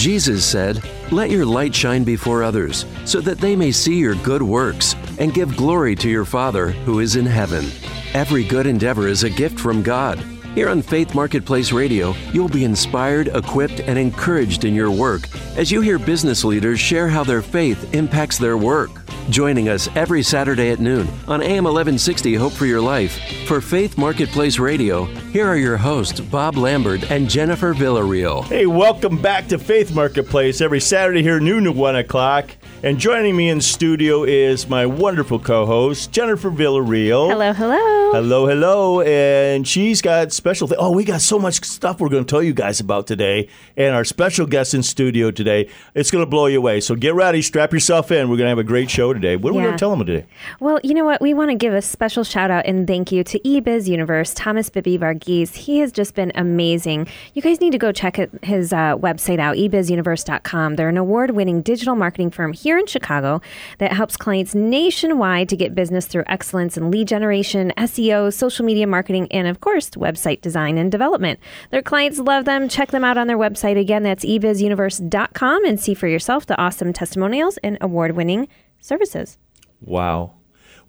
Jesus said, Let your light shine before others, so that they may see your good works and give glory to your Father who is in heaven. Every good endeavor is a gift from God. Here on Faith Marketplace Radio, you'll be inspired, equipped, and encouraged in your work as you hear business leaders share how their faith impacts their work. Joining us every Saturday at noon on AM 1160 Hope for Your Life. For Faith Marketplace Radio, here are your hosts, Bob Lambert and Jennifer Villarreal. Hey, welcome back to Faith Marketplace every Saturday here, noon to 1 o'clock. And joining me in studio is my wonderful co host, Jennifer Villarreal. Hello, hello. Hello, hello. And she's got special. Th- oh, we got so much stuff we're going to tell you guys about today. And our special guest in studio today, it's going to blow you away. So get ready, strap yourself in. We're going to have a great show today. What are we going to tell them today? Well, you know what? We want to give a special shout out and thank you to eBiz Universe, Thomas Bibby Varghese. He has just been amazing. You guys need to go check his uh, website out, ebizuniverse.com. They're an award winning digital marketing firm here in Chicago that helps clients nationwide to get business through excellence in lead generation, SEO, social media marketing, and of course, website design and development. Their clients love them. Check them out on their website. Again, that's ebizuniverse.com and see for yourself the awesome testimonials and award winning services. Wow.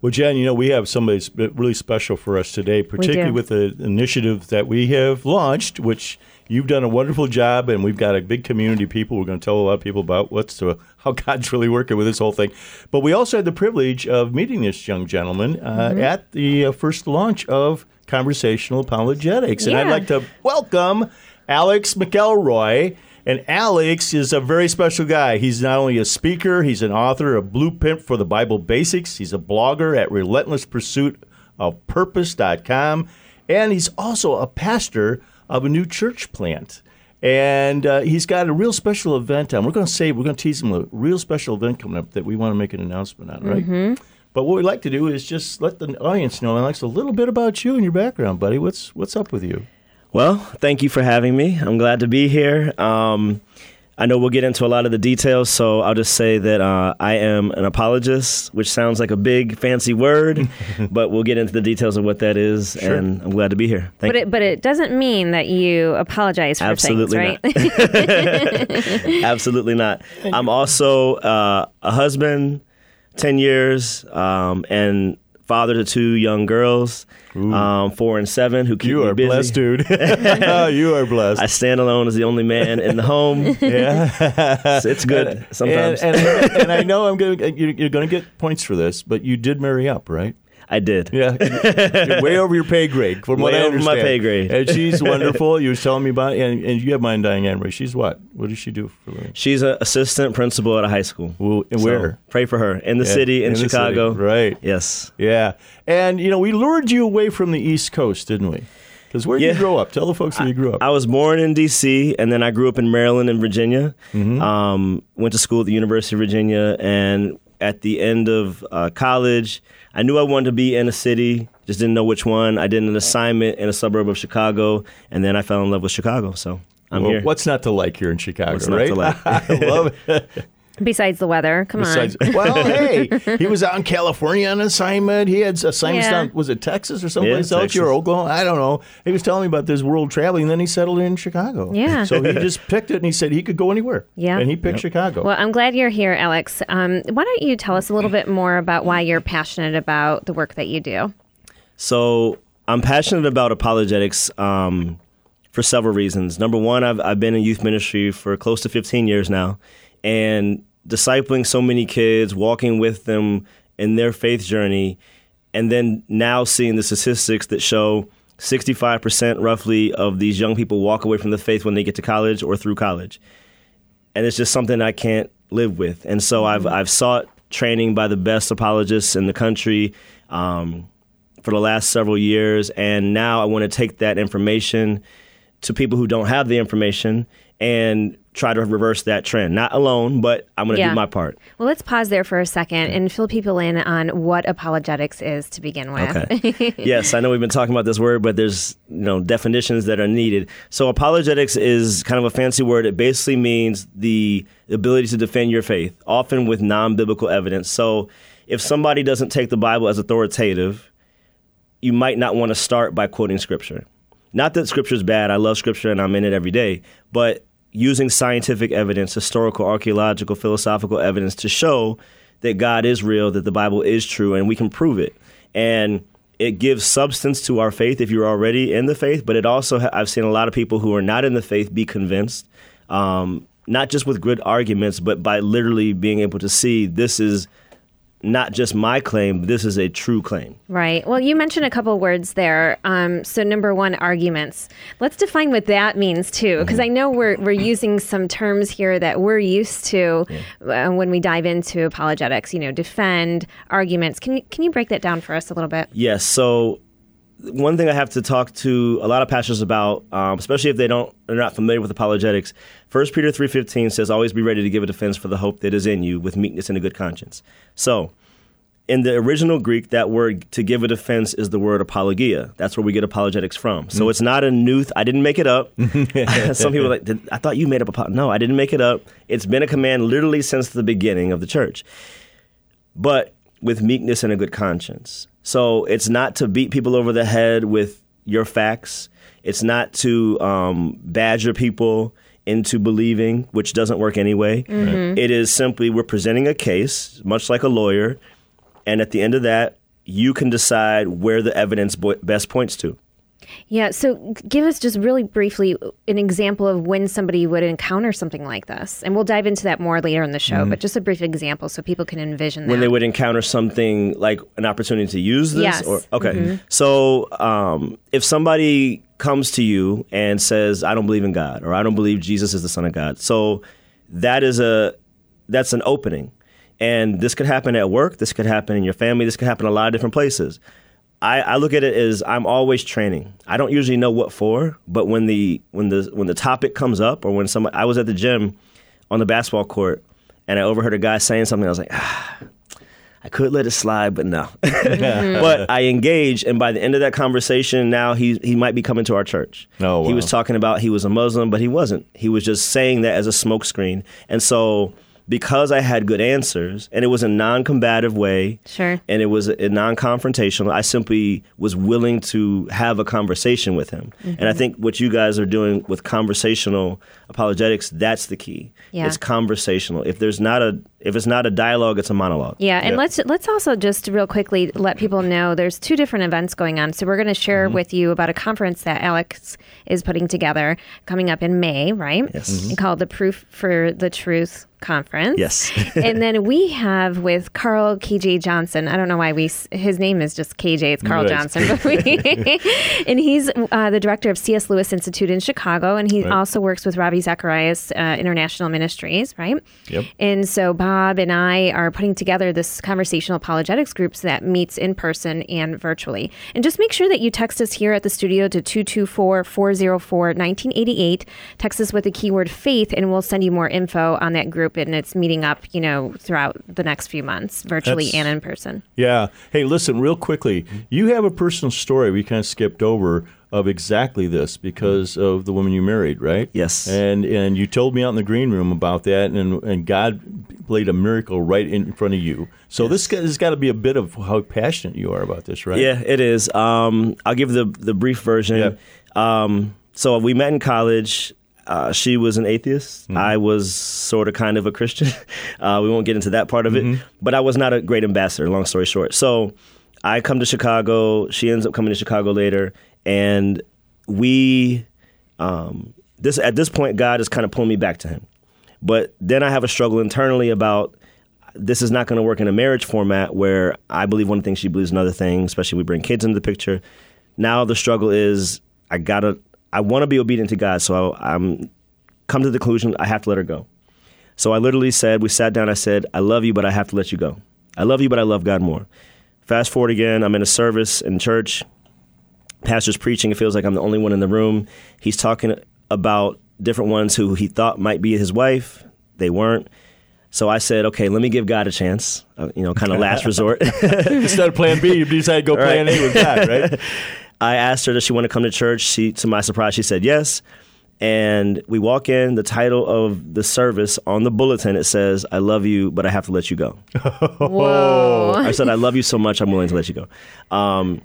Well, Jen, you know, we have somebody really special for us today, particularly with the initiative that we have launched, which you've done a wonderful job, and we've got a big community of people. We're going to tell a lot of people about what's how God's really working with this whole thing. But we also had the privilege of meeting this young gentleman uh, Mm-hmm. at the uh, first launch of Conversational Apologetics. And I'd like to welcome Alex McElroy. And Alex is a very special guy. He's not only a speaker, he's an author of Blueprint for the Bible Basics. He's a blogger at Relentless Pursuit of Purpose.com. And he's also a pastor of a new church plant. And uh, he's got a real special event on. We're going to say, we're going to tease him a real special event coming up that we want to make an announcement on, right? But what we'd like to do is just let the audience know, Alex, a little bit about you and your background, buddy. What's what's up with you? Well, thank you for having me. I'm glad to be here. Um, I know we'll get into a lot of the details, so I'll just say that uh, I am an apologist, which sounds like a big fancy word, but we'll get into the details of what that is, and I'm glad to be here. Thank But it, but it doesn't mean that you apologize for Absolutely things, right? you. Absolutely not. I'm also uh, a husband, 10 years, um, and father to two young girls, um, four and seven, who keep You are busy. blessed, dude. oh, you are blessed. I stand alone as the only man in the home. yeah. It's, it's good And, sometimes. and, and I know I'm going you're, you're going to get points for this, but you did marry up, right? I did. Yeah, you're way over your pay grade. From what I over my pay grade. And she's wonderful. You were telling me about, and, and you have mine, Diane Emery. She's what? What does she do for a living? She's an assistant principal at a high school. Well, and So, where? pray for her in the Yeah, city in, the city. Chicago. right? Yes. Yeah, and you know we lured you away from the East Coast, didn't we? Because where did you grow up? Tell the folks where you grew up. I was born in D.C. and then I grew up in Maryland and Virginia. Mm-hmm. Um, went to school at the University of Virginia, and at the end of uh, college, I knew I wanted to be in a city. Just didn't know which one. I did an assignment in a suburb of Chicago, and then I fell in love with Chicago. So I'm Well, here. What's not to like here in Chicago, What's not right? to like? I love it. Besides the weather, come Besides, on. well, hey, he was out in California on assignment. He had assignments Yeah. down. Was it Texas or someplace else? Texas. Or Oklahoma? I don't know. He was telling me about this world traveling. Then he settled in Chicago. Yeah. So he just picked it, and he said he could go anywhere. Yeah. And he picked Chicago. Well, I'm glad you're here, Alex. Um, why don't you tell us a little bit more about why you're passionate about the work that you do? So I'm passionate about apologetics um, for several reasons. Number one, I've, I've been in youth ministry for close to 15 years now, and discipling so many kids, walking with them in their faith journey, and then now seeing the statistics that show 65% roughly of these young people walk away from the faith when they get to college or through college. And it's just something I can't live with. And so I've, I've sought training by the best apologists in the country. Um, for the last several years, and now I want to take that information to people who don't have the information and try to reverse that trend. Not alone, but I'm going to Yeah. do my part. Well, let's pause there for a second and fill people in on what apologetics is to begin with. Okay. yes, I know we've been talking about this word, but there's you know definitions that are needed. So apologetics is kind of a fancy word. It basically means the ability to defend your faith, often with non-biblical evidence. So if somebody doesn't take the Bible as authoritative, you might not want to start by quoting scripture. Not that scripture is bad. I love scripture and I'm in it every day. But using scientific evidence, historical, archaeological, philosophical evidence to show that God is real, that the Bible is true, and we can prove it. And it gives substance to our faith if you're already in the faith, but it also, I've seen a lot of people who are not in the faith be convinced, um, not just with good arguments, but by literally being able to see this is not just my claim, this is a true claim. Right. Well, you mentioned a couple words there. Um, so, number one, arguments. Let's define what that means too, because mm-hmm. I know we're we're using some terms here that we're used to yeah. uh, when we dive into apologetics. You know, defend arguments. Can you can you break that down for us a little bit? Yes. So. One thing I have to talk to a lot of pastors about, um, especially if they don't, they're not familiar with apologetics. First Peter three fifteen says, "Always be ready to give a defense for the hope that is in you, with meekness and a good conscience." So, in the original Greek, that word to give a defense is the word apologia. That's where we get apologetics from. So mm. it's not a new. Th- I didn't make it up. Some people like, I thought you made up a. No, I didn't make it up. It's been a command literally since the beginning of the church. But with meekness and a good conscience. So it's not to beat people over the head with your facts. It's not to um, badger people into believing, which doesn't work anyway. Mm-hmm. It is simply we're presenting a case, much like a lawyer and at the end of that, you can decide where the evidence bo- best points to. Yeah, so give us just really briefly an example of when somebody would encounter something like this. And we'll dive into that more later in the show, mm-hmm. but just a brief example so people can envision that. When they would encounter something like an opportunity to use this? Yes. Or, okay. Mm-hmm. So um, if somebody comes to you and says, I don't believe in God, or I don't believe Jesus is the Son of God. So that is a that's an opening. And this could happen at work, this could happen in your family, this could happen a lot of different places. I, I, look at it as I'm always training. I don't usually know what for, but when the when the when the topic comes up or when somebody I was at the gym on the basketball court and I overheard a guy saying something, I was like, ah, I could let it slide, but no. Mm-hmm. but I engaged, and by the end of that conversation, now he he might be coming to our church. Oh, wow. He was talking about he was a Muslim, but he wasn't. He was just saying that as a smokescreen, and so because I had good answers and it was a non combative way. Sure. And it was a non confrontational. I simply was willing to have a conversation with him. Mm-hmm. And I think what you guys are doing with conversational apologetics, that's the key. Yeah. It's conversational. If there's not a if it's not a dialogue, it's a monologue. Yeah, and let's let's also just real quickly let people know there's two different events going on. So we're going to share mm-hmm. with you about a conference that Alex is putting together coming up in May, right? Yes. Mm-hmm. Called the Proof for the Truth conference. Yes. and then we have with Carl KJ Johnson. I don't know why we his name is just KJ. It's Carl right. Johnson, but we, and he's uh, the director of C.S. Lewis Institute in Chicago, and he right. also works with Ravi Zacharias uh, International Ministries, right? Yep. And so Bob and I are putting together this conversational apologetics groups that meets in person and virtually. And just make sure that you text us here at the studio to 224-404-1988. Text us with the keyword faith, and we'll send you more info on that group group and it's meeting up, you know, throughout the next few months, virtually That's, and in person. Yeah. Hey, listen, real quickly, you have a personal story we kind of skipped over of exactly this because of the woman you married, right? Yes. And and you told me out in the green room about that, and and God played a miracle right in front of you. So yes. this has got to be a bit of how passionate you are about this, right? Yeah, it is. Um, I'll give the the brief version. Yeah. Um, so we met in college. Uh, she was an atheist. Mm-hmm. I was sort of kind of a Christian. Uh, we won't get into that part of it, mm-hmm. but I was not a great ambassador, long story short. So I come to Chicago. She ends up coming to Chicago later. And we, um, this at this point, God is kind of pulling me back to Him. But then I have a struggle internally about this is not going to work in a marriage format where I believe one thing, she believes another thing, especially we bring kids into the picture. Now the struggle is I gotta I want to be obedient to God, so I'm come to the conclusion I have to let her go. So I literally said, we sat down. I said, I love you, but I have to let you go. I love you, but I love God more. Fast forward again, I'm in a service in church. Pastor's preaching. It feels like I'm the only one in the room. He's talking about different ones who he thought might be his wife. They weren't. So I said, okay, let me give God a chance. Uh, you know, kind of last resort. Instead of Plan B, you decided to go Plan right. A with God, right? I asked her, does she want to come to church? She, to my surprise, she said yes. And we walk in. The title of the service on the bulletin it says, "I love you, but I have to let you go." Whoa! I said, "I love you so much, I'm willing to let you go." Um,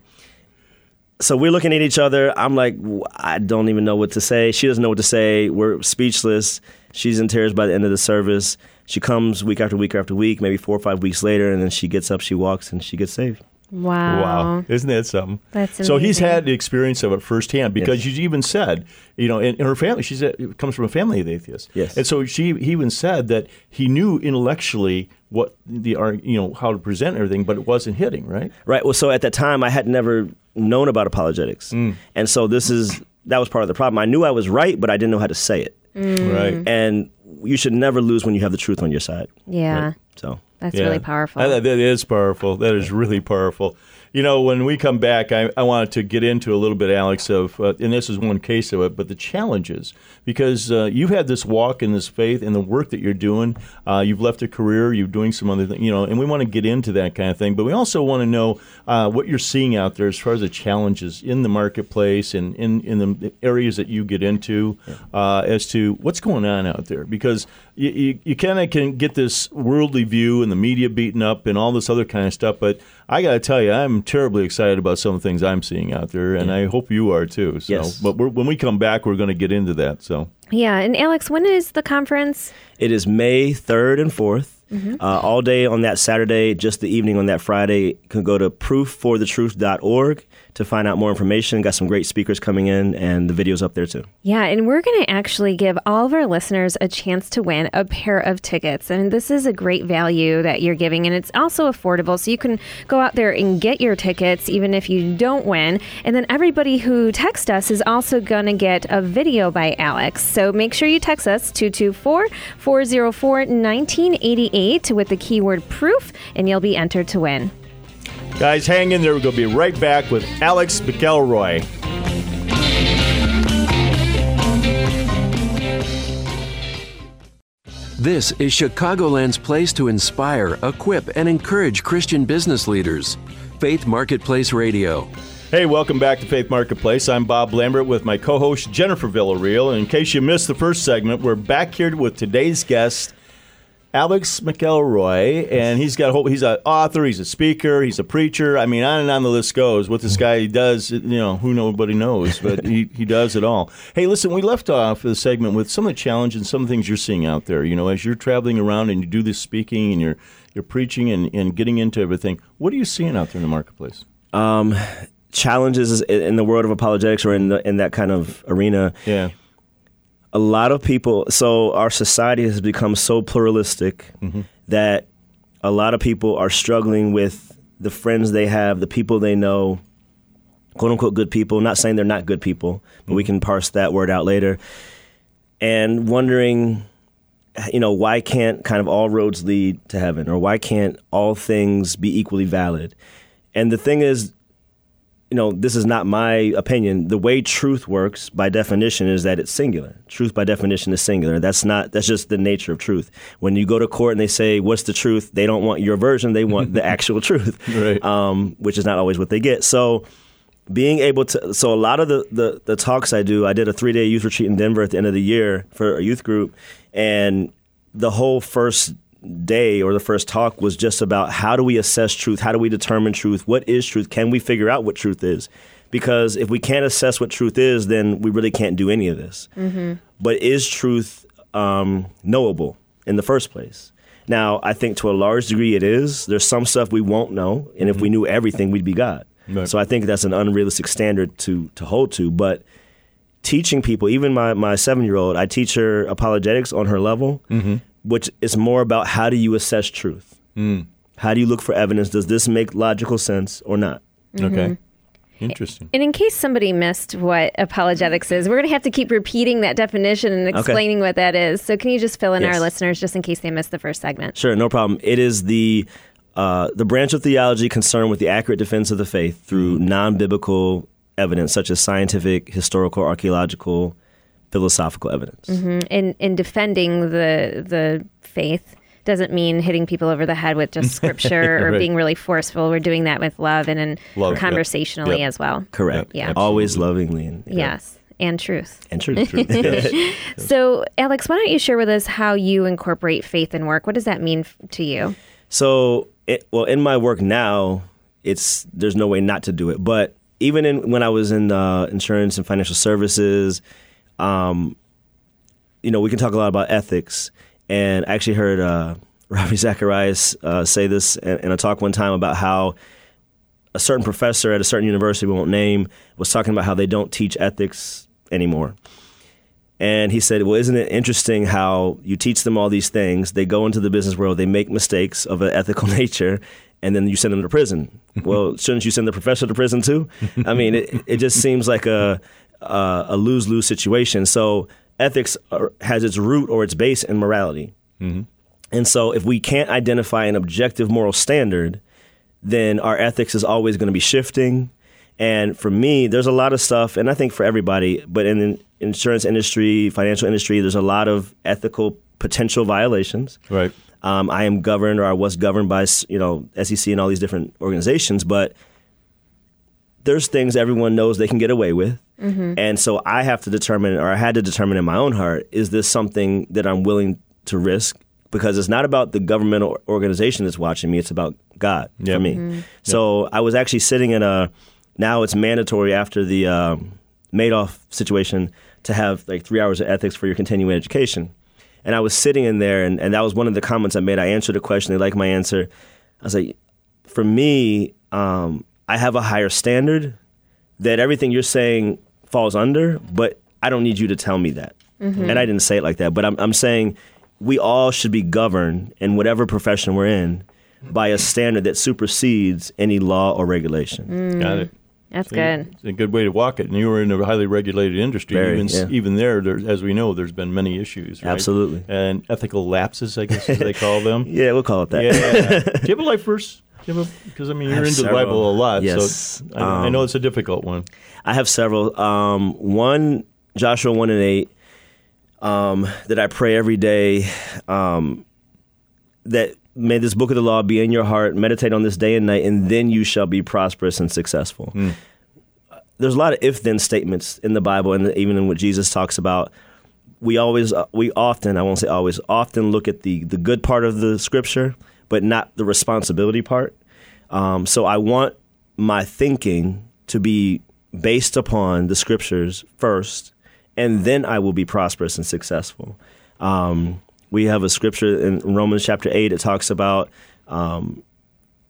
so we're looking at each other. I'm like, I don't even know what to say. She doesn't know what to say. We're speechless. She's in tears by the end of the service. She comes week after week after week, maybe four or five weeks later, and then she gets up, she walks, and she gets saved. Wow. Wow, isn't that something? That's so he's had the experience of it firsthand because Yes. you even said, you know, in, in her family, she said comes from a family of atheists. Yes. and so she he even said that he knew intellectually what the ar- you know how to present everything, but it wasn't hitting right. Right. Well, so at that time, I had never known about apologetics, mm. and so this is that was part of the problem. I knew I was right, but I didn't know how to say it. Mm. Right. And you should never lose when you have the truth on your side. Yeah. So That's Yeah. really powerful. I- that is powerful. That is really powerful. You know, when we come back, I, I wanted to get into a little bit, Alex, of, uh, and this is one case of it, but the challenges, because uh, you've had this walk in this faith and the work that you're doing. Uh, you've left a career, you're doing some other thing, you know, and we want to get into that kind of thing. But we also want to know uh, what you're seeing out there as far as the challenges in the marketplace and in, in the areas that you get into uh, as to what's going on out there. Because you, you, you kind of can get this worldly view and the media beaten up and all this other kind of stuff. But I got to tell you, I'm terribly excited about some of the things I'm seeing out there, and I hope you are too. So, Yes. but we're, when we come back, we're going to get into that. So, yeah. And Alex, when is the conference? it is May third and 4th Uh, all day on that Saturday, just the evening on that Friday. You can go to proofforthetruth.org to find out more information. Got some great speakers coming in, and the video's up there too. Yeah, and we're going to actually give all of our listeners a chance to win a pair of tickets. And this is a great value that you're giving, and it's also affordable. So you can go out there and get your tickets, even if you don't win. And then everybody who texts us is also going to get a video by Alex. So make sure you text us 224 404 1988 with the keyword proof, and you'll be entered to win. Guys, hang in there. We're going to be right back with Alex McElroy. This is Chicagoland's place to inspire, equip, and encourage Christian business leaders. Faith Marketplace Radio. Hey, welcome back to Faith Marketplace. I'm Bob Lambert with my co-host Jennifer Villarreal. And in case you missed the first segment, we're back here with today's guest, Alex McElroy, and he's got a whole, he's an author, he's a speaker, he's a preacher. I mean, on and on the list goes. What this guy does, you know, who nobody knows, but he, he does it all. Hey, listen, we left off the segment with some of the challenge and some of the things you're seeing out there. You know, as you're traveling around and you do this speaking and you're you're preaching and, and getting into everything. What are you seeing out there in the marketplace? Um, challenges in the world of apologetics or in the, in that kind of arena. Yeah. A lot of people so our society has become so pluralistic mm-hmm. that a lot of people are struggling with the friends they have the people they know quote unquote good people. Not saying they're not good people but we mm-hmm. can parse that word out later. And wondering you know why can't kind of all roads lead to heaven or why can't all things be equally valid? And the thing is you know, this is not my opinion. The way truth works by definition is that it's singular. Truth by definition is singular. That's not that's just the nature of truth. When you go to court and they say, "What's the truth?" They don't want your version, they want the actual truth. Right. Um, which is not always what they get. So being able to so a lot of the, the the talks I do, I did a 3-day youth retreat in Denver at the end of the year for a youth group and the whole first day or the first talk was just about how do we assess truth? How do we determine truth? What is truth? Can we figure out what truth is? Because if we can't assess what truth is, then we really can't do any of this. Mm-hmm. But is truth um, knowable in the first place? Now, I think to a large degree it is. There's some stuff we won't know, and if we mm-hmm. knew everything, we'd be God. Right. So I think that's an unrealistic standard to to hold to. But teaching people, even my, my seven year old, I teach her apologetics on her level, mm-hmm. Which is more about how do you assess truth? Hmm. How do you look for evidence? Does this make logical sense or not? Mm-hmm. Okay. Mm-hmm. Interesting. And in case somebody missed what apologetics is, we're going to have to keep repeating that definition and explaining what that is. So, can you just fill in our listeners just in case they missed the first segment? Sure, no problem. It is the uh, the branch of theology concerned with the accurate defense of the faith through non-biblical evidence, such as scientific, historical, archaeological, philosophical evidence. In in defending the the faith doesn't mean hitting people over the head with just scripture or being really forceful. We're doing that with love and, and Love, conversationally Yep. as well. Correct. Yeah. Always lovingly and Yes, and truth. and truth. So, Alex, why don't you share with us how you incorporate faith in work? What does that mean f- to you? So, it, well, in my work now, it's there's no way not to do it. But even in when I was in uh, insurance and financial services, um, you know, we can talk a lot about ethics. And I actually heard uh, Ravi Zacharias uh, say this in, in a talk one time about how a certain professor at a certain university we won't name was talking about how they don't teach ethics anymore. And he said, Well, isn't it interesting how you teach them all these things? They go into the business world, they make mistakes of an ethical nature, and then you send them to prison. well, shouldn't you send the professor to prison too? I mean, it, it just seems like a, a, a lose lose situation. So, ethics are, has its root or its base in morality. Mm-hmm. And so, if we can't identify an objective moral standard, then our ethics is always going to be shifting. And for me, there's a lot of stuff, and I think for everybody, but in the insurance industry, financial industry, there's a lot of ethical potential violations. Right. Um, I am governed, or I was governed by, you know, SEC and all these different organizations, but there's things everyone knows they can get away with. Mm-hmm. And so I have to determine, or I had to determine in my own heart, is this something that I'm willing to risk? Because it's not about the governmental organization that's watching me, it's about God Yep. for me. Mm-hmm. So I was actually sitting in a, now it's mandatory after the um, Madoff situation to have like three hours of ethics for your continuing education. And I was sitting in there, and, and that was one of the comments I made. I answered a question, they liked my answer. I was like, for me, um, I have a higher standard that everything you're saying falls under, but I don't need you to tell me that. Mm-hmm. And I didn't say it like that, but I'm, I'm saying we all should be governed in whatever profession we're in by a standard that supersedes any law or regulation. Mm. Got it. That's So good. It's a good way to walk it. And you were in a highly regulated industry. Very, even, yeah. even there, there, as we know, there's been many issues. Right? Absolutely. And ethical lapses, I guess they call them. Yeah, we'll call it that. Yeah. Do you have a life verse? Because I mean, you're have into the several. Bible a lot, Yes. so I, I know Um, it's a difficult one. I have several. Um, one, Joshua 1 and 8, um, that I pray every day. Um, that may this book of the law be in your heart, meditate on this day and night, and then you shall be prosperous and successful. There's a lot of if then statements in the Bible, and even in what Jesus talks about. We always, uh, we often, I won't say always, often look at the, the good part of the scripture, but not the responsibility part. Um, so I want my thinking to be based upon the scriptures first, and then I will be prosperous and successful. Um, we have a scripture in Romans chapter 8 it talks about um,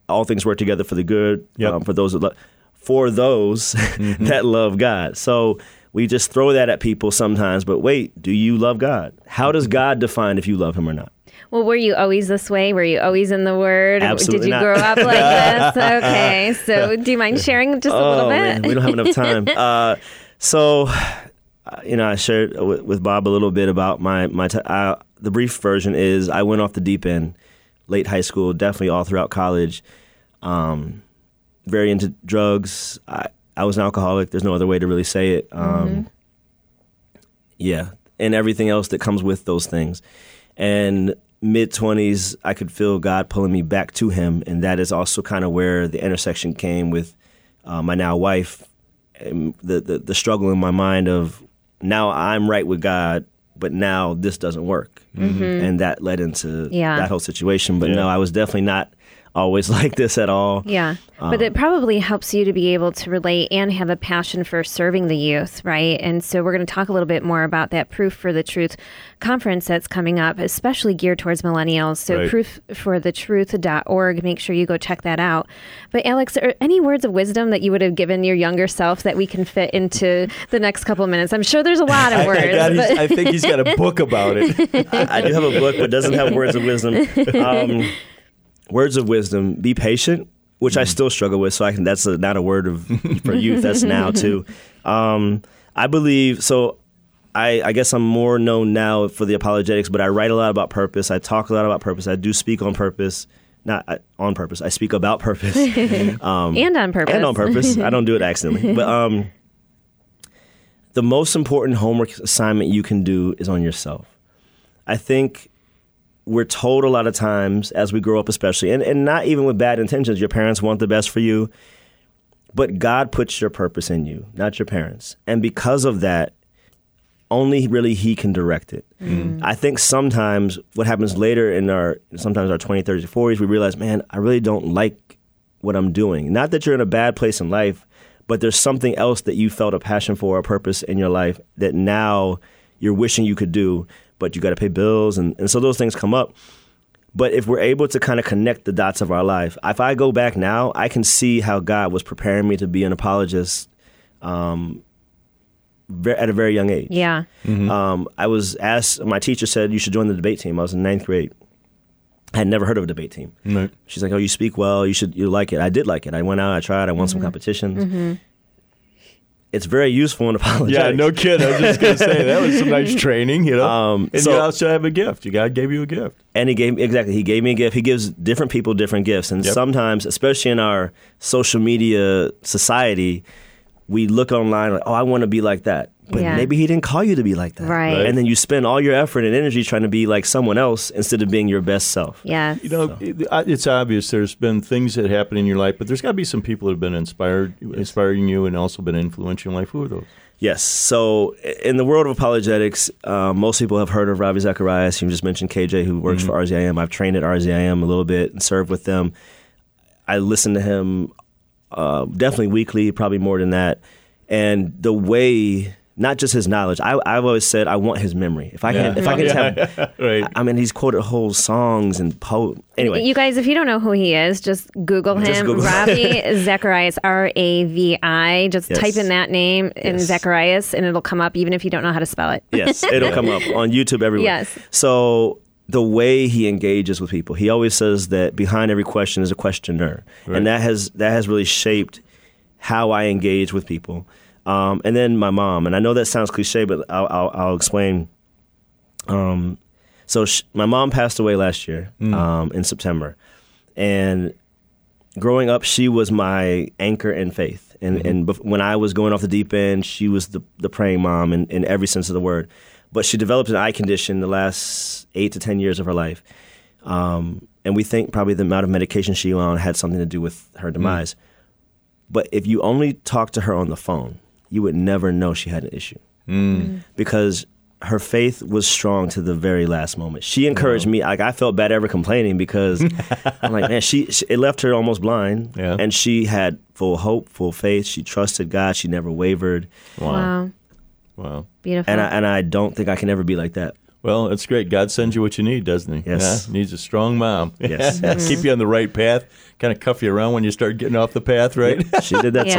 all things work together for the good Yep. um, for those that love for those that love God. So we just throw that at people sometimes, but wait, do you love God? How does God define if you love him or not? Well, were you always this way? Were you always in the Word? Absolutely Did you not. grow up like this? Okay. So, do you mind sharing just a little oh bit? man, we don't have enough time. uh, so, you know, I shared with, with Bob a little bit about my my. T- I, the brief version is I went off the deep end, late high school, definitely all throughout college. Um, very into drugs. I I was an alcoholic. There's no other way to really say it. Um, Yeah, and everything else that comes with those things. And mid 20s, I could feel God pulling me back to Him. And that is also kind of where the intersection came with uh, my now wife. And the, the, the struggle in my mind of now I'm right with God, but now this doesn't work. And that led into Yeah. that whole situation. But Yeah. no, I was definitely not always like this at all. Yeah. But it probably helps you to be able to relate and have a passion for serving the youth, right? And so we're going to talk a little bit more about that Proof for the Truth conference that's coming up, especially geared towards millennials. So Right. proofforthetruth.org, make sure you go check that out. But Alex, are any words of wisdom that you would have given your younger self that we can fit into the next couple of minutes? I'm sure there's a lot of I, words. I, but- I think he's got a book about it. I do have a book, but doesn't have words of wisdom. Um, words of wisdom: be patient, which I still struggle with. So I can. That's a, not a word of for youth. That's now too. Um, I believe so. I, I guess I'm more known now for the apologetics, but I write a lot about purpose. I talk a lot about purpose. I do speak on purpose, not uh, on purpose. I speak about purpose um, and on purpose. and on purpose. I don't do it accidentally. But um, the most important homework assignment you can do is on yourself. I think we're told a lot of times as we grow up, especially, and, and not even with bad intentions, your parents want the best for you, but God puts your purpose in you, not your parents. And because of that, only really He can direct it. Mm-hmm. I think sometimes what happens later in our, sometimes our 20s, 30s, 40s, we realize, man, I really don't like what I'm doing. Not that you're in a bad place in life, but there's something else that you felt a passion for, a purpose in your life that now you're wishing you could do, but you got to pay bills, and, and so those things come up. But if we're able to kind of connect the dots of our life, if I go back now, I can see how God was preparing me to be an apologist um, at a very young age. Yeah. Um, I was asked, my teacher said, you should join the debate team. I was in ninth grade. I had never heard of a debate team. Right. She's like, oh, you speak well. You should, you like it. I did like it. I went out, I tried, I won Mm-hmm. some competitions. It's very useful in apologetics. Yeah, no kid. I was just gonna say that was some nice training, you know. Um, and so- you also have a gift. You God gave you a gift. And he gave exactly. He gave me a gift. He gives different people different gifts, and Yep. sometimes, especially in our social media society, we look online like, "Oh, I want to be like that," but Yeah. maybe he didn't call you to be like that. Right. Right. And then you spend all your effort and energy trying to be like someone else instead of being your best self. Yeah. You know, it- uh, it's obvious there's been things that happen in your life, but there's got to be some people that have been inspired, inspiring you, and also been influential in life. Who are those? Yes. So in the world of apologetics, uh, most people have heard of Ravi Zacharias. You just mentioned KJ, who works for RZIM. I've trained at RZIM a little bit and served with them. I listen to him uh, definitely weekly, probably more than that. And the way, not just his knowledge, I, I've always said I want his memory. If I can, Yeah. if I can just have, Right. I mean, he's quoted whole songs and po. Anyway, You guys, if you don't know who he is, just Google him. Just Google. Ravi Zacharias, R A V I. Just Yes. type in that name in Yes. Zacharias, and it'll come up, even if you don't know how to spell it. yes, it'll come up on YouTube everywhere. Yes. So the way he engages with people, he always says that behind every question is a questioner, Right. and that has that has really shaped how I engage with people. Um, and then my mom, and I know that sounds cliche, but I'll, I'll, I'll explain. Um, so sh- my mom passed away last year um, in September, and growing up, she was my anchor in faith. And and bef- when I was going off the deep end, she was the the praying mom in, in every sense of the word. But she developed an eye condition the last eight to ten years of her life, um, and we think probably the amount of medication she on had something to do with her demise. But if you only talk to her on the phone, you would never know she had an issue mm. because her faith was strong to the very last moment. She encouraged me. Like I felt bad ever complaining because I'm like, man, she, she it left her almost blind, Yeah. and she had full hope, full faith. She trusted God. She never wavered, Wow. Wow. Beautiful. and I and I don't think I can ever be like that. Well, it's great. God sends you what you need, doesn't He? Yes. Yeah? Needs a strong mom. Yes, yes. Keep you on the right path. Kind of cuff you around when you start getting off the path, right? She did that. too.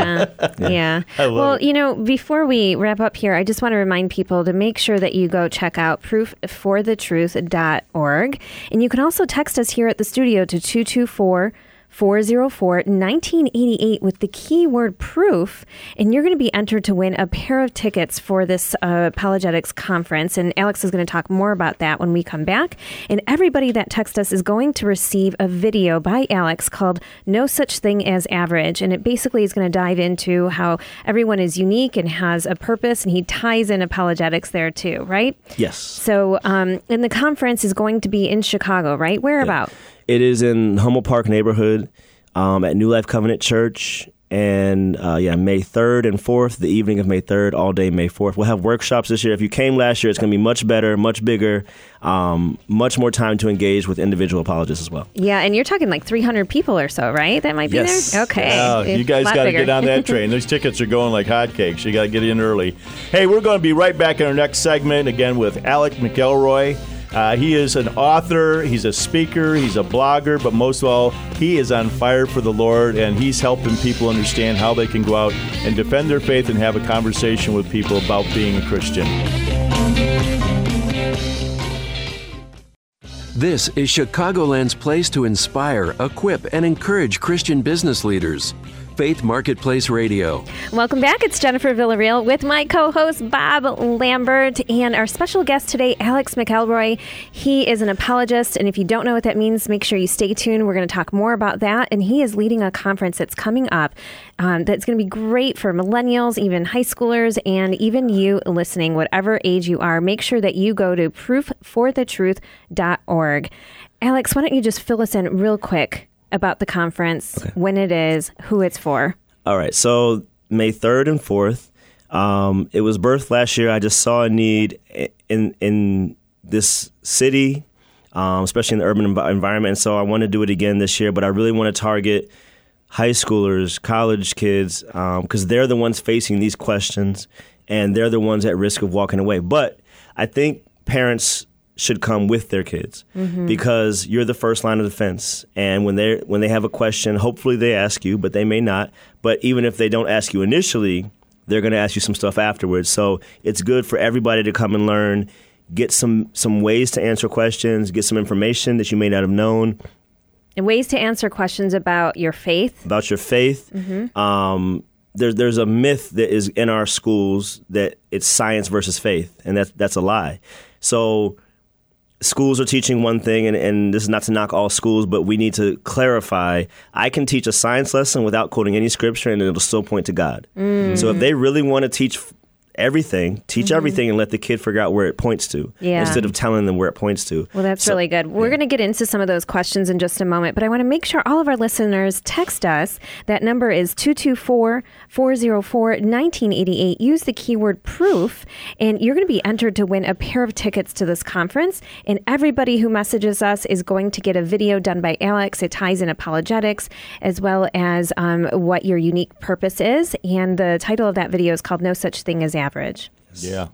Yeah. Yeah. Well, it. you know, before we wrap up here, I just want to remind people to make sure that you go check out proofforthetruth.org. And you can also text us here at the studio to 224 404 1988 with the keyword proof. And you're going to be entered to win a pair of tickets for this uh, apologetics conference. And Alex is going to talk more about that when we come back. And everybody that texts us is going to receive a video by Alex called No Such Thing as Average. And it basically is going to dive into how everyone is unique and has a purpose. And he ties in apologetics there too, right? Yes, So, um, and the conference is going to be in Chicago, right? Where about? It is in Humboldt Park neighborhood um, at New Life Covenant Church. And uh, yeah, May 3rd and 4th, the evening of May 3rd, all day May 4th. We'll have workshops this year. If you came last year, it's going to be much better, much bigger, um, much more time to engage with individual apologists as well. Yeah, and you're talking like 300 people or so, right? That might be Yes. there. Okay, Oh, you guys got to get on that train. Those tickets are going like hotcakes. You got to get in early. Hey, we're going to be right back in our next segment again with Alec McElroy. Uh, he is an author, he's a speaker, he's a blogger, but most of all, he is on fire for the Lord and he's helping people understand how they can go out and defend their faith and have a conversation with people about being a Christian. This is Chicagoland's place to inspire, equip, and encourage Christian business leaders. Faith Marketplace Radio. Welcome back. It's Jennifer Villarreal with my co-host Bob Lambert and our special guest today, Alex McElroy. He is an apologist, and if you don't know what that means, make sure you stay tuned. We're going to talk more about that. And he is leading a conference that's coming up um, that's going to be great for millennials, even high schoolers, and even you listening, whatever age you are. Make sure that you go to proofforthetruth.org. Alex, why don't you just fill us in real quick about the conference, when it is, who it's for? All right. So May third and fourth. Um, it was birthed last year. I just saw a need in in this city, um, especially in the urban env- environment. And so I want to do it again this year. But I really want to target high schoolers, college kids, because they're the ones facing these questions and they're the ones at risk of walking away. But I think parents should come with their kids because you're the first line of defense. And when they when they have a question, hopefully they ask you, but they may not. But even if they don't ask you initially, they're going to ask you some stuff afterwards. So it's good for everybody to come and learn, get some some ways to answer questions, get some information that you may not have known And ways to answer questions about your faith. about your faith. Um, there, there's a myth that is in our schools that it's science versus faith, and that's that's a lie. So schools are teaching one thing, and, and this is not to knock all schools, but we need to clarify. I can teach a science lesson without quoting any scripture, and it'll still point to God. Mm. So if they really want to teach everything, teach everything, and let the kid figure out where it points to, Yeah. instead of telling them where it points to. Well, that's So- really good. We're going to get into some of those questions in just a moment, but I want to make sure all of our listeners text us. That number is 224 404 1988. Use the keyword proof, and you're going to be entered to win a pair of tickets to this conference. And everybody who messages us is going to get a video done by Alex. It ties in apologetics as well as um, what your unique purpose is. And the title of that video is called No Such Thing as Average. Yeah.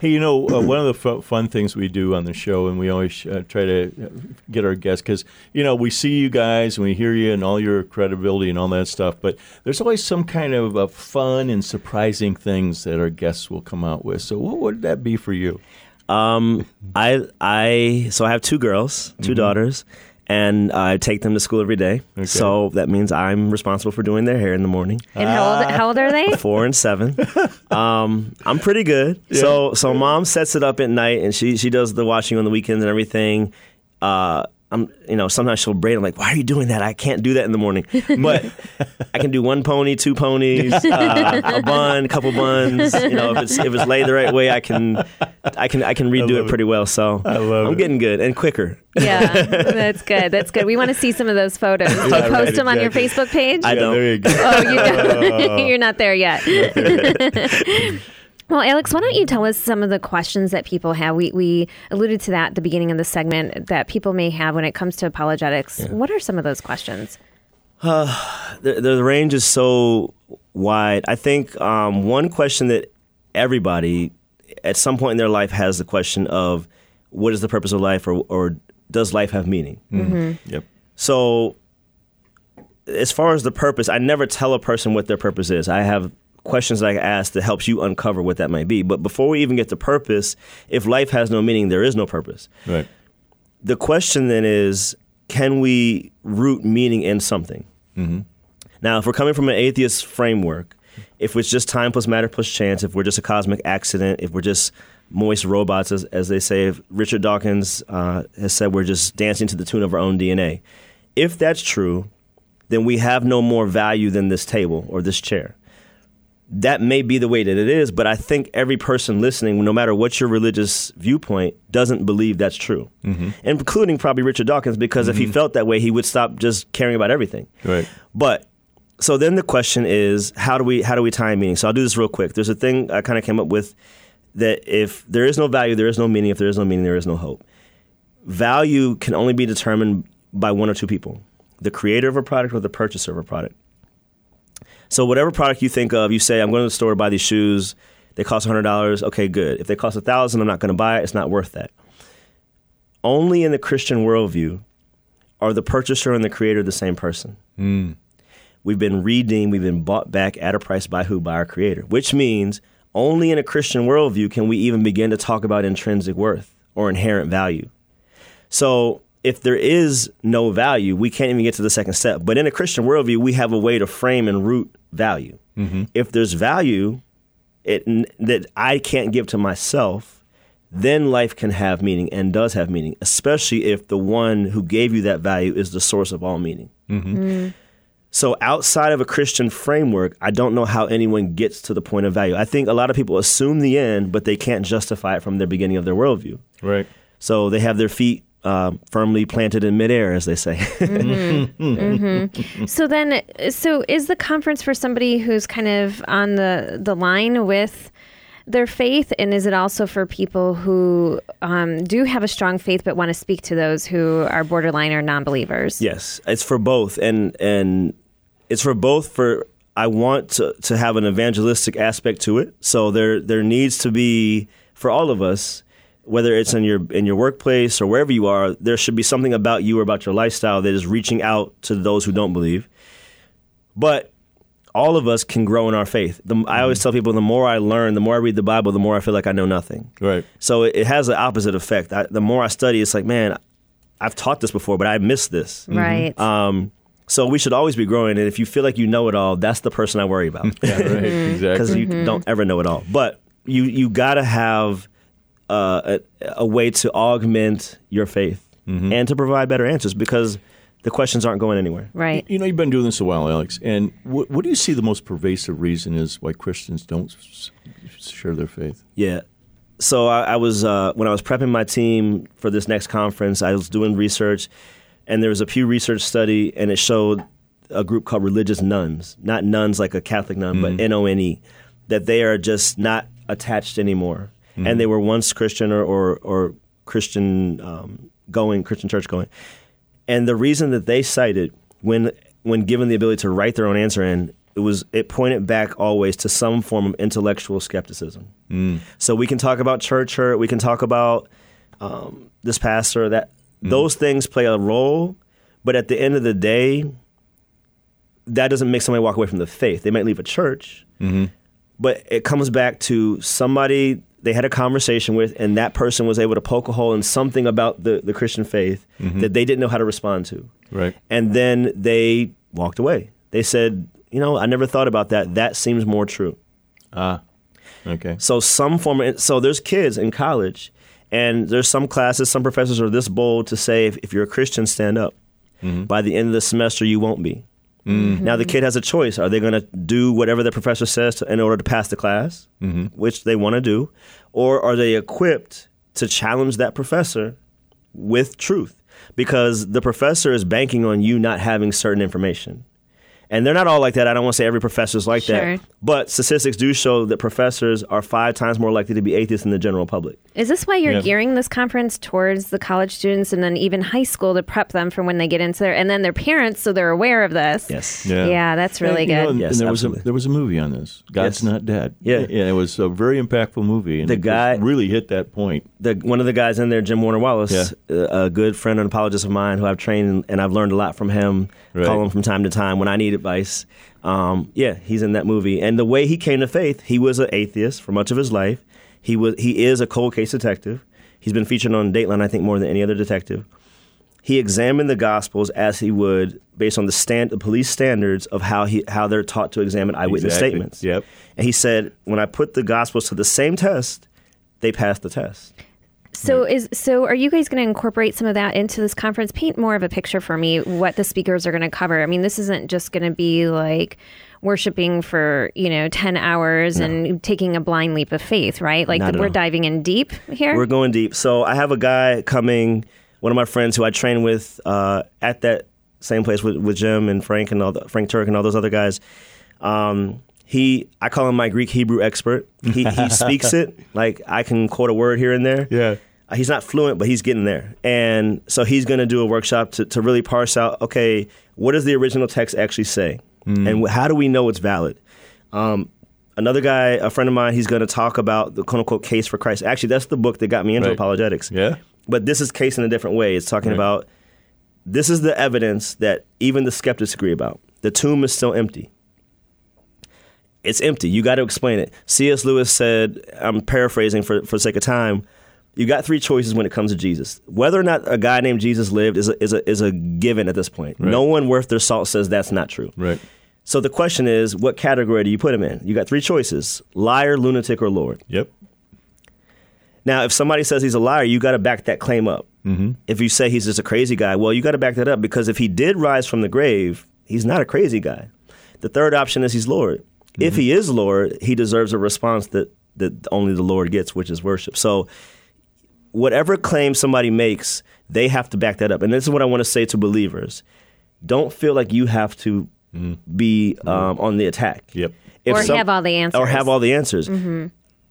Hey, you know, uh, one of the fu- fun things we do on the show, and we always uh, try to uh, get our guests, because, you know, we see you guys and we hear you and all your credibility and all that stuff, but there's always some kind of uh, fun and surprising things that our guests will come out with. So, what would that be for you? Um, I I so I have two girls, 2 daughters, and I take them to school every day. So that means I'm responsible for doing their hair in the morning. And how old, how old are they? Four and seven. Um, I'm pretty good. So so mom sets it up at night, and she she does the washing on the weekends and everything. Uh, I'm you know sometimes she'll braid. I'm like, why are you doing that? I can't do that in the morning. But I can do one pony, two ponies, uh, a bun, a couple buns. You know, if it's if it's laid the right way, I can I can I can redo love it pretty well. So love I'm it. getting good and quicker. Yeah, that's good. That's good. We want to see some of those photos. Do you Yeah, post right, them on your. Facebook page? I don't. there you go. oh, you don't. You're not there yet. Well, Alex, why don't you tell us some of the questions that people have? We we alluded to that at the beginning of the segment that people may have when it comes to apologetics. What are some of those questions? the, the range is so wide. I think um, one question that everybody at some point in their life has the question of what is the purpose of life or, or does life have meaning? Yep. So, as far as the purpose, I never tell a person what their purpose is. I have questions that I ask that helps you uncover what that might be. But before we even get to purpose, if life has no meaning, there is no purpose. Right. the question then is can we root meaning in something? Now if we're coming from an atheist framework if it's just time plus matter plus chance if we're just a cosmic accident if we're just moist robots as, as they say if richard dawkins uh, has said we're just dancing to the tune of our own dna if that's true then we have no more value than this table or this chair that may be the way that it is, but I think every person listening, no matter what your religious viewpoint, doesn't believe that's true, mm-hmm. including probably Richard Dawkins, because if he mm-hmm. felt that way, he would stop just caring about everything. Right. But so then the question is, how do we how do we tie meaning? So I'll do this real quick. There's a thing I kind of came up with that if there is no value, there is no meaning. If there is no meaning, there is no hope. Value can only be determined by one or two people: the creator of a product or the purchaser of a product. So whatever product you think of, you say, I'm going to the store to buy these shoes. They cost $100. Okay, good. If they cost 1000 I'm not going to buy it. It's not worth that. Only in the Christian worldview are the purchaser and the creator the same person. Hmm. We've been redeemed, we've been bought back at a price by who? By our creator, which means only in a Christian worldview can we even begin to talk about intrinsic worth or inherent value. So if there is no value, we can't even get to the second step. But in a Christian worldview, we have a way to frame and root value. Mm-hmm. If there's value it, that I can't give to myself, then life can have meaning and does have meaning, especially if the one who gave you that value is the source of all meaning. Mm-hmm. Mm. So outside of a Christian framework, I don't know how anyone gets to the point of value. I think a lot of people assume the end, but they can't justify it from the beginning of their worldview. Right. So they have their feet uh, firmly planted in midair, as they say. So then, so is the conference for somebody who's kind of on the the line with their faith, and is it also for people who um, do have a strong faith but want to speak to those who are borderline or non-believers? yes, it's for both, and and it's for both for I want to, to have an evangelistic aspect to it. So there there needs to be for all of us, whether it's in your in your workplace or wherever you are, there should be something about you or about your lifestyle that is reaching out to those who don't believe. But all of us can grow in our faith. The, I always mm-hmm. tell people the more I learn, the more I read the Bible, the more I feel like I know nothing. Right. So it, it has the opposite effect. I, the more I study, it's like, man, I've taught this before, but I missed this. Mm-hmm. Right. Um, so we should always be growing. And if you feel like you know it all, that's the person I worry about Yeah, right. because Exactly. you don't mm-hmm. ever know it all. But you you gotta have uh, a, a way to augment your faith and to provide better answers because the questions aren't going anywhere. right. You know, you've been doing this a while, Alex. And what, what do you see the most pervasive reason is why Christians don't s- share their faith? Yeah. So I, I was uh, when I was prepping my team for this next conference, I was doing research, and there was a Pew Research study, and it showed a group called religious nones, not nuns like a Catholic nun, but N O N E, that they are just not attached anymore, and they were once Christian or or, or Christian um, going, Christian church going, and the reason that they cited when when given the ability to write their own answer in it was it pointed back always to some form of intellectual skepticism. So we can talk about church hurt, we can talk about um, this pastor that those things play a role, but at the end of the day, that doesn't make somebody walk away from the faith. They might leave a church, but it comes back to somebody they had a conversation with, and that person was able to poke a hole in something about the, the Christian faith that they didn't know how to respond to. Right. And then they walked away. They said, you know, I never thought about that. That seems more true. Ah, okay. So some form of, so there's kids in college and there's some classes, some professors are this bold to say if, if you're a Christian, stand up. By the end of the semester, you won't be. Mm-hmm. Now the kid has a choice. Are they going to do whatever the professor says to, in order to pass the class, mm-hmm. which they want to do, or are they equipped to challenge that professor with truth? Because the professor is banking on you not having certain information. And they're not all like that. I don't want to say every professor's like Sure. that. But statistics do show that professors are five times more likely to be atheists than the general public. Is this why you're Yeah. gearing this conference towards the college students and then even high school to prep them for when they get into there and then their parents so they're aware of this? Yes. Yeah, that's really And, you know, good. and Yes, there was a, absolutely. there was a movie on this. God's Yes. not dead. Yeah. yeah. It was a very impactful movie, and The it guy- really hit that point. the one of the guys in there, Jim Warner Wallace, a uh, a good friend and apologist of mine who I've trained and I've learned a lot from him. Right. Call him from time to time when I need advice. Um, yeah, he's in that movie, and the way he came to faith, he was an atheist for much of his life. He was he is a cold case detective. He's been featured on Dateline, I think, more than any other detective. He examined the Gospels as he would based on the stand the police standards of how he how they're taught to examine eyewitness Exactly. statements. Yep. And he said, when I put the Gospels to the same test, they passed the test. So is so are you guys going to incorporate some of that into this conference? Paint more of a picture for me what the speakers are going to cover. I mean, this isn't just going to be like worshiping for, you know, 10 hours and taking a blind leap of faith, right? Like Not at we're all. diving in deep here. We're going deep. So I have a guy coming, one of my friends who I train with uh, at that same place with, with Jim and Frank and all the, Frank Turek and all those other guys. Um, he, I call him my Greek Hebrew expert. He, he speaks it like I can quote a word here and there. Yeah. He's not fluent, but he's getting there. And so he's going to do a workshop to, to really parse out okay, what does the original text actually say? And how do we know it's valid? Um, another guy, a friend of mine, he's going to talk about the quote unquote case for Christ. Actually, that's the book that got me into Right. apologetics. Yeah. But this is case in a different way. It's talking Right. about this is the evidence that even the skeptics agree about. The tomb is still empty. It's empty. You got to explain it. C.S. Lewis said, I'm paraphrasing for, for the sake of time, you got three choices when it comes to Jesus. Whether or not a guy named Jesus lived is a, is a, is a given at this point. No one worth their salt says that's not true. Right. So the question is, what category do you put him in? You got three choices liar, lunatic, or Lord. Yep. Now, if somebody says he's a liar, you got to back that claim up. Mm-hmm. If you say he's just a crazy guy, well, you got to back that up because if he did rise from the grave, he's not a crazy guy. The third option is he's Lord. If he is Lord, he deserves a response that, that only the Lord gets, which is worship. So, whatever claim somebody makes, they have to back that up. And this is what I want to say to believers don't feel like you have to be um, on the attack. Yep. If Or have all the answers. Or have all the answers.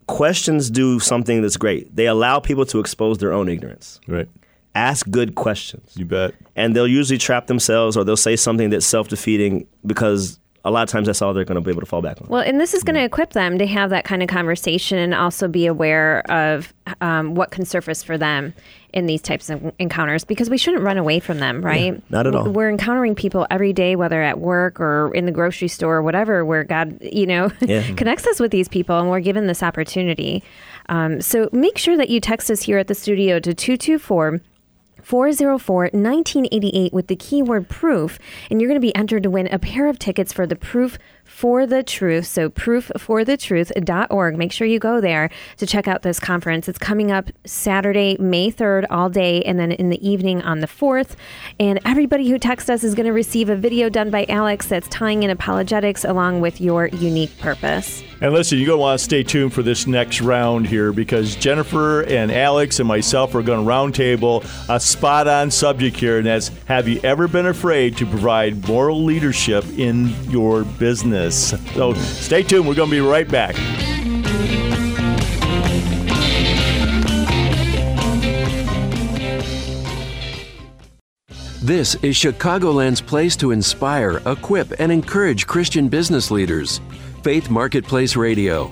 Questions do something that's great. They allow people to expose their own ignorance. Right. ask good questions. You bet. And they'll usually trap themselves or they'll say something that's self defeating because a lot of times that's all they're going to be able to fall back on. Well, and this is going to equip them to have that kind of conversation and also be aware of um, what can surface for them in these types of encounters because we shouldn't run away from them, right? Yeah, not at all. We're encountering people every day, whether at work or in the grocery store or whatever, where God, you know, Yeah. connects us with these people and we're given this opportunity. Um, so make sure that you text us here at the studio to 224 404 1988 with the keyword proof, and you're going to be entered to win a pair of tickets for the Proof for the Truth. So, proofforthetruth.org. Make sure you go there to check out this conference. It's coming up Saturday, May 3rd, all day, and then in the evening on the 4th. And everybody who texts us is going to receive a video done by Alex that's tying in apologetics along with your unique purpose. And listen, you're going to want to stay tuned for this next round here because Jennifer and Alex and myself are going to roundtable a spot on subject here, and that's Have you ever been afraid to provide moral leadership in your business? So stay tuned. We're going to be right back. This is Chicagoland's place to inspire, equip, and encourage Christian business leaders. Faith Marketplace Radio.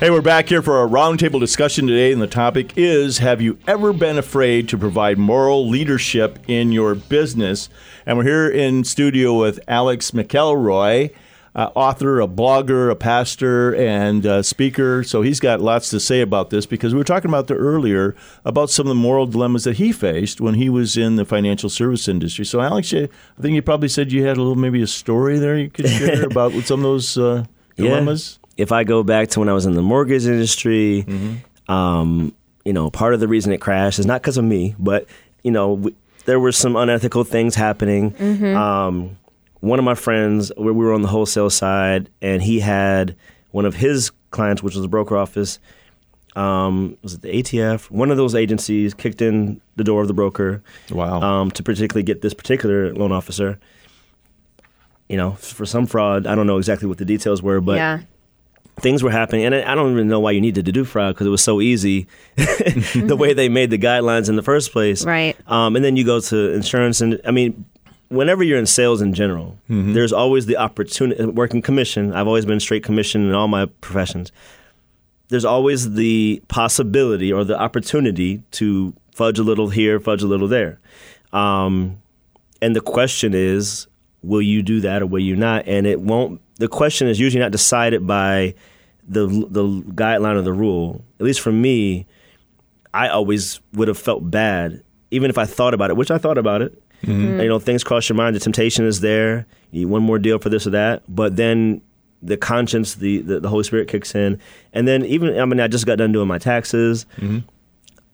Hey, we're back here for a roundtable discussion today, and the topic is Have you ever been afraid to provide moral leadership in your business? And we're here in studio with Alex McElroy, uh, author, a blogger, a pastor, and a speaker. So he's got lots to say about this because we were talking about the earlier about some of the moral dilemmas that he faced when he was in the financial service industry. So, Alex, I think you probably said you had a little, maybe a story there you could share about some of those uh, dilemmas. If I go back to when I was in the mortgage industry, um, you know, part of the reason it crashed is not because of me, but you know, w- there were some unethical things happening. Um, one of my friends, we we were on the wholesale side, and he had one of his clients, which was a broker office. Um, was it the ATF? One of those agencies kicked in the door of the broker Wow. um, to particularly get this particular loan officer. You know, for some fraud, I don't know exactly what the details were, but yeah. things were happening, and I I don't even know why you needed to do fraud because it was so easy, the way they made the guidelines in the first place. Right. Um, and then you go to insurance, and I mean, whenever you're in sales in general, there's always the opportunity. Working commission, I've always been straight commission in all my professions. There's always the possibility or the opportunity to fudge a little here, fudge a little there. Um, and the question is, will you do that or will you not? And it won't. The question is usually not decided by the the guideline or the rule. At least for me, I always would have felt bad, even if I thought about it, which I thought about it. You know, things cross your mind. The temptation is there. You want more deal for this or that, but then the conscience, the, the the Holy Spirit kicks in, and then even I mean, I just got done doing my taxes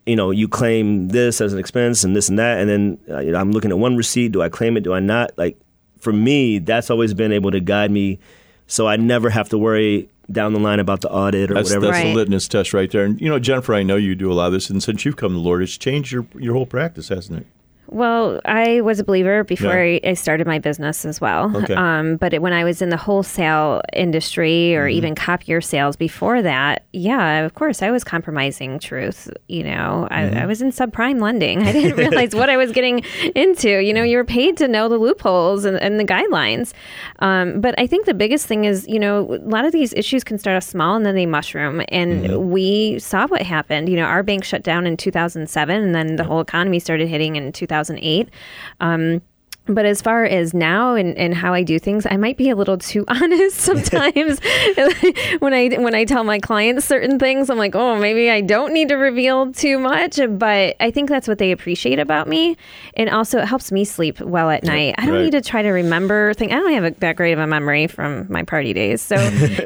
you know, you claim this as an expense and this and that, and then uh, you know, I'm looking at one receipt. Do I claim it? Do I not? Like, for me, that's always been able to guide me, so I never have to worry down the line about the audit or That's, whatever. that's Right. the litmus test right there. And you know, Jennifer, I know you do a lot of this, and since you've come to the Lord, it's changed your your whole practice, hasn't it? Well, I was a believer before Yeah. I, I started my business as well. Okay. Um, but it, when I was in the wholesale industry or Mm-hmm. even copier sales before that, yeah, of course, I was compromising truth. You know, I, Mm-hmm. I was in subprime lending. I didn't realize what I was getting into. You know, you're paid to know the loopholes and, and the guidelines. Um, but I think the biggest thing is, you know, a lot of these issues can start off small and then they mushroom. And Mm-hmm. we saw what happened. You know, our bank shut down in 2007 and then the whole economy started hitting in 2008. Um, But as far as now and, and how I do things, I might be a little too honest sometimes. when I when I tell my clients certain things, I'm like, oh, maybe I don't need to reveal too much. But I think that's what they appreciate about me, and also it helps me sleep well at night. I don't right. need to try to remember things. I don't have a, that great of a memory from my party days, so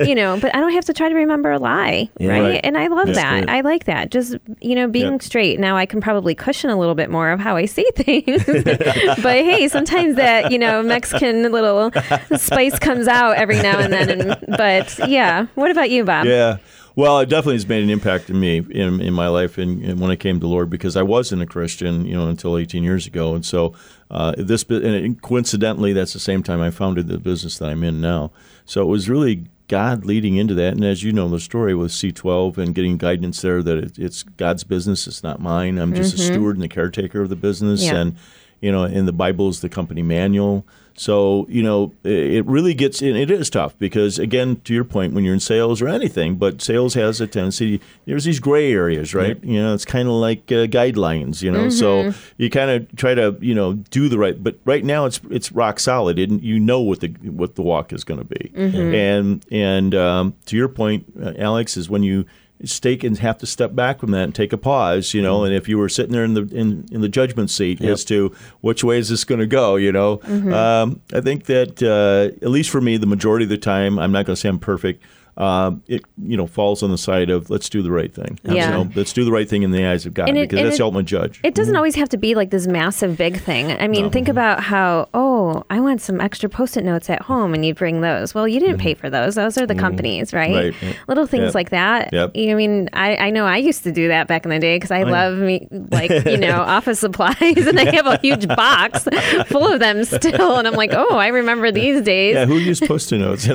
you know. But I don't have to try to remember a lie, Yeah. right? Right. And I love That's that. good. I like that. Just you know, being Yep. straight. Now I can probably cushion a little bit more of how I say things. but hey, sometimes that you know Mexican little spice comes out every now and then. And, but yeah, what about you, Bob? Yeah. Well, it definitely has made an impact in me in, in my life and, and when I came to the Lord because I wasn't a Christian, you know, until 18 years ago. And so uh, this, and coincidentally, that's the same time I founded the business that I'm in now. So it was really God leading into that. And as you know the story with C12 and getting guidance there that it, it's God's business, it's not mine. I'm just a steward and the caretaker of the business. Yeah. And, you know, and the Bible is the company manual. So, you know, it really gets in. It is tough because, again, to your point, when you're in sales or anything, but sales has a tendency, there's these gray areas, right? You know, it's kind of like uh, guidelines, you know. So you kind of try to, you know, do the right. But right now, it's it's rock solid, and you know what the what the walk is going to be. And and um, to your point, uh, Alex, is when you stake and have to step back from that and take a pause, you know. And if you were sitting there in the in, in the judgment seat as to which way is this going to go, you know, um, I think that uh, at least for me, the majority of the time, I'm not going to say I'm perfect. Um, it you know falls on the side of let's do the right thing. Yeah. You know, let's do the right thing in the eyes of God it- because that's it- the ultimate judge. It doesn't mm-hmm. always have to be like this massive big thing. I mean, think mm-hmm. about how, oh, I want some extra post it notes at home and you bring those. Well, you didn't mm-hmm. pay for those. Those are the companies, right? Right, right. Little things Yep. like that. Yep. I mean, I, I know I used to do that back in the day because I oh, love me, like, you know, office supplies and I have a huge box full of them still. And I'm like, oh, I remember these days. yeah, who used post-it notes? You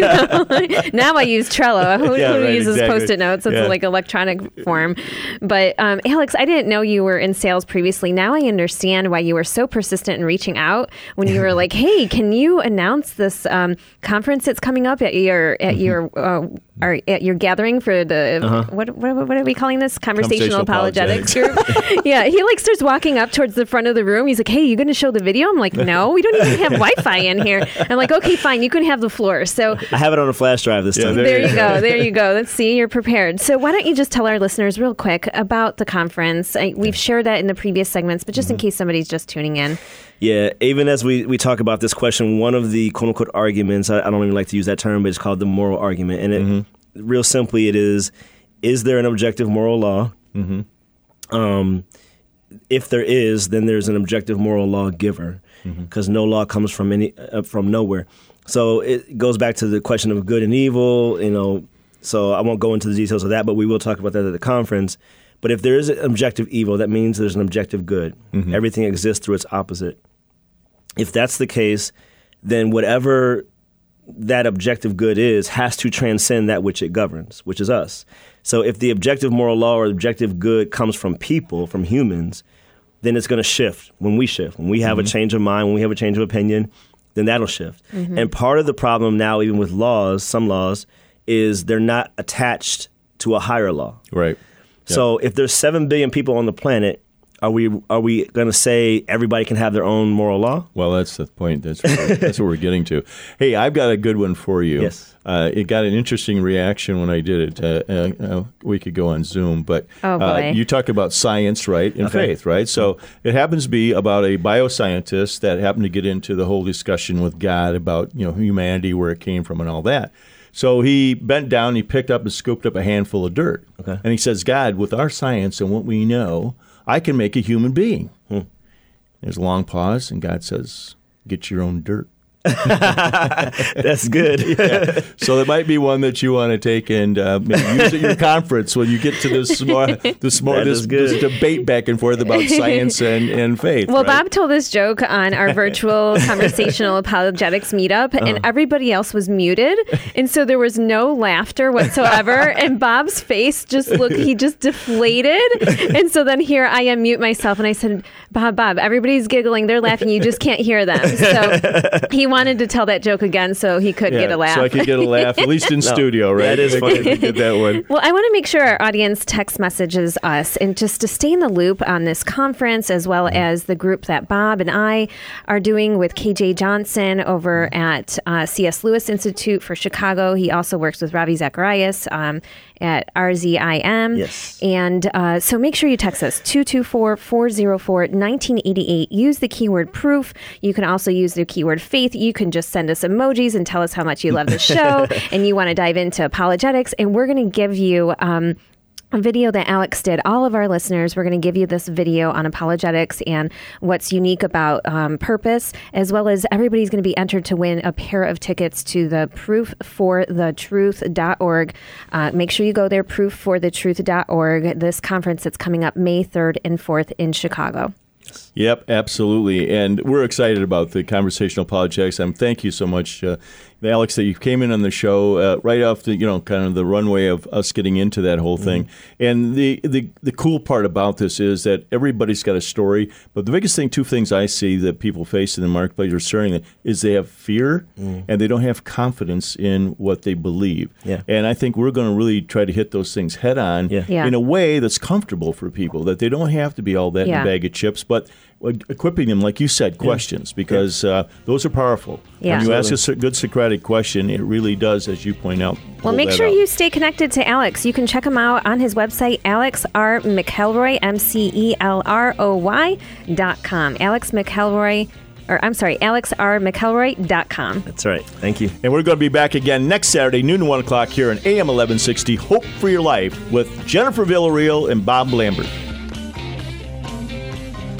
know? now I use Trello. Who, Yeah, who right, uses exactly. post-it notes? It's Yeah. like electronic form. But um, Alex, I didn't know you were in sales previously. Now I understand why you were so persistent in reaching out when you were like, "Hey, can you announce this um, conference that's coming up at your at your uh, or you're gathering for the uh-huh. what, what what are we calling this conversational, Conversational apologetics, group?" yeah, he like starts walking up towards the front of the room. He's like, "Hey, you going to show the video?" I'm like, "No, we don't even have Wi-Fi in here." I'm like, "Okay, fine, you can have the floor." So I have it on a flash drive this Yeah, time. there there you you go. There you go. Let's see. You're prepared. So why don't you just tell our listeners real quick about the conference? I, we've shared that in the previous segments, but just in mm-hmm. case somebody's just tuning in. Yeah, even as we, we talk about this question, one of the quote unquote arguments, I, I don't even like to use that term, but it's called the moral argument. And it, real simply, it is is there an objective moral law? Um, if there is, then there's an objective moral law giver, because no law comes from any uh, from nowhere. So it goes back to the question of good and evil, you know. So I won't go into the details of that, but we will talk about that at the conference. But if there is an objective evil, that means there's an objective good. Mm-hmm. Everything exists through its opposite. If that's the case, then whatever that objective good is has to transcend that which it governs, which is us. So if the objective moral law or objective good comes from people, from humans, then it's going to shift when we shift. When we have a mm-hmm. change of mind, when we have a change of opinion, then that'll shift. Mm-hmm. And part of the problem now, even with laws, some laws, is they're not attached to a higher law. right. So if there's seven billion people on the planet, are we are we going to say everybody can have their own moral law? Well, that's the point. That's what, that's what we're getting to. Hey, I've got a good one for you. Yes. Uh, it got an interesting reaction when I did it uh, uh, a week ago on Zoom. But Oh, uh, you talk about science, right, and Okay. faith, right? So it happens to be about a bioscientist that happened to get into the whole discussion with God about you know humanity, where it came from, and all that. So he bent down, he picked up and scooped up a handful of dirt, Okay. and he says, "God, with our science and what we know, I can make a human being." Hmm. There's a long pause, and God says, "Get your own dirt." That's good. So it might be one that you want to take and uh, maybe use at your conference when you get to this more, this more this, this debate back and forth about science and, and faith. Well, right? Bob told this joke on our virtual conversational apologetics meetup, Uh-huh. and everybody else was muted, and so there was no laughter whatsoever. and Bob's face just looked, he just deflated. And so then here I unmute myself, and I said, Bob, Bob, everybody's giggling, they're laughing, you just can't hear them. So he wanted to tell that joke again so he could Yeah, get a laugh. So I could get a laugh, at least in studio, right? that is funny. could get that one. Well, I want to make sure our audience text messages us and just to stay in the loop on this conference as well as the group that Bob and I are doing with KJ Johnson over at uh, C.S. Lewis Institute for Chicago. He also works with Ravi Zacharias um, at RZIM. Yes. And uh, so make sure you text us 224 404 1988. Use the keyword proof. You can also use the keyword faith. You can just send us emojis and tell us how much you love the show and you want to dive into apologetics. And we're going to give you. Um, a video that Alex did. All of our listeners, we're going to give you this video on apologetics and what's unique about um, purpose, as well as everybody's going to be entered to win a pair of tickets to the Proof for the Truth.org. Uh, make sure you go there, Proof for the Truth.org. This conference that's coming up May 3rd and 4th in Chicago. Yep, absolutely. And we're excited about the conversational apologetics. Um, thank you so much. Uh, Alex, that you came in on the show uh, right off the, you know, kind of the runway of us getting into that whole thing. Mm-hmm. And the, the the cool part about this is that everybody's got a story. But the biggest thing, two things I see that people face in the marketplace are sharing is they have fear and they don't have confidence in what they believe. Yeah. And I think we're going to really try to hit those things head on Yeah. Yeah. in a way that's comfortable for people, that they don't have to be all that in a bag of chips, but equipping them, like you said, questions, because uh, those are powerful. Yeah. When you ask a good Socratic question, it really does, as you point out. Well, make that sure out. you stay connected to Alex. You can check him out on his website, Alex R. McElroy, M C E L R O Y dot com. Alex McElroy, or I'm sorry, Alex R. McElroy dot com. That's right. Thank you. And we're going to be back again next Saturday, noon to 1 o'clock here on AM 1160, Hope for Your Life, with Jennifer Villarreal and Bob Lambert.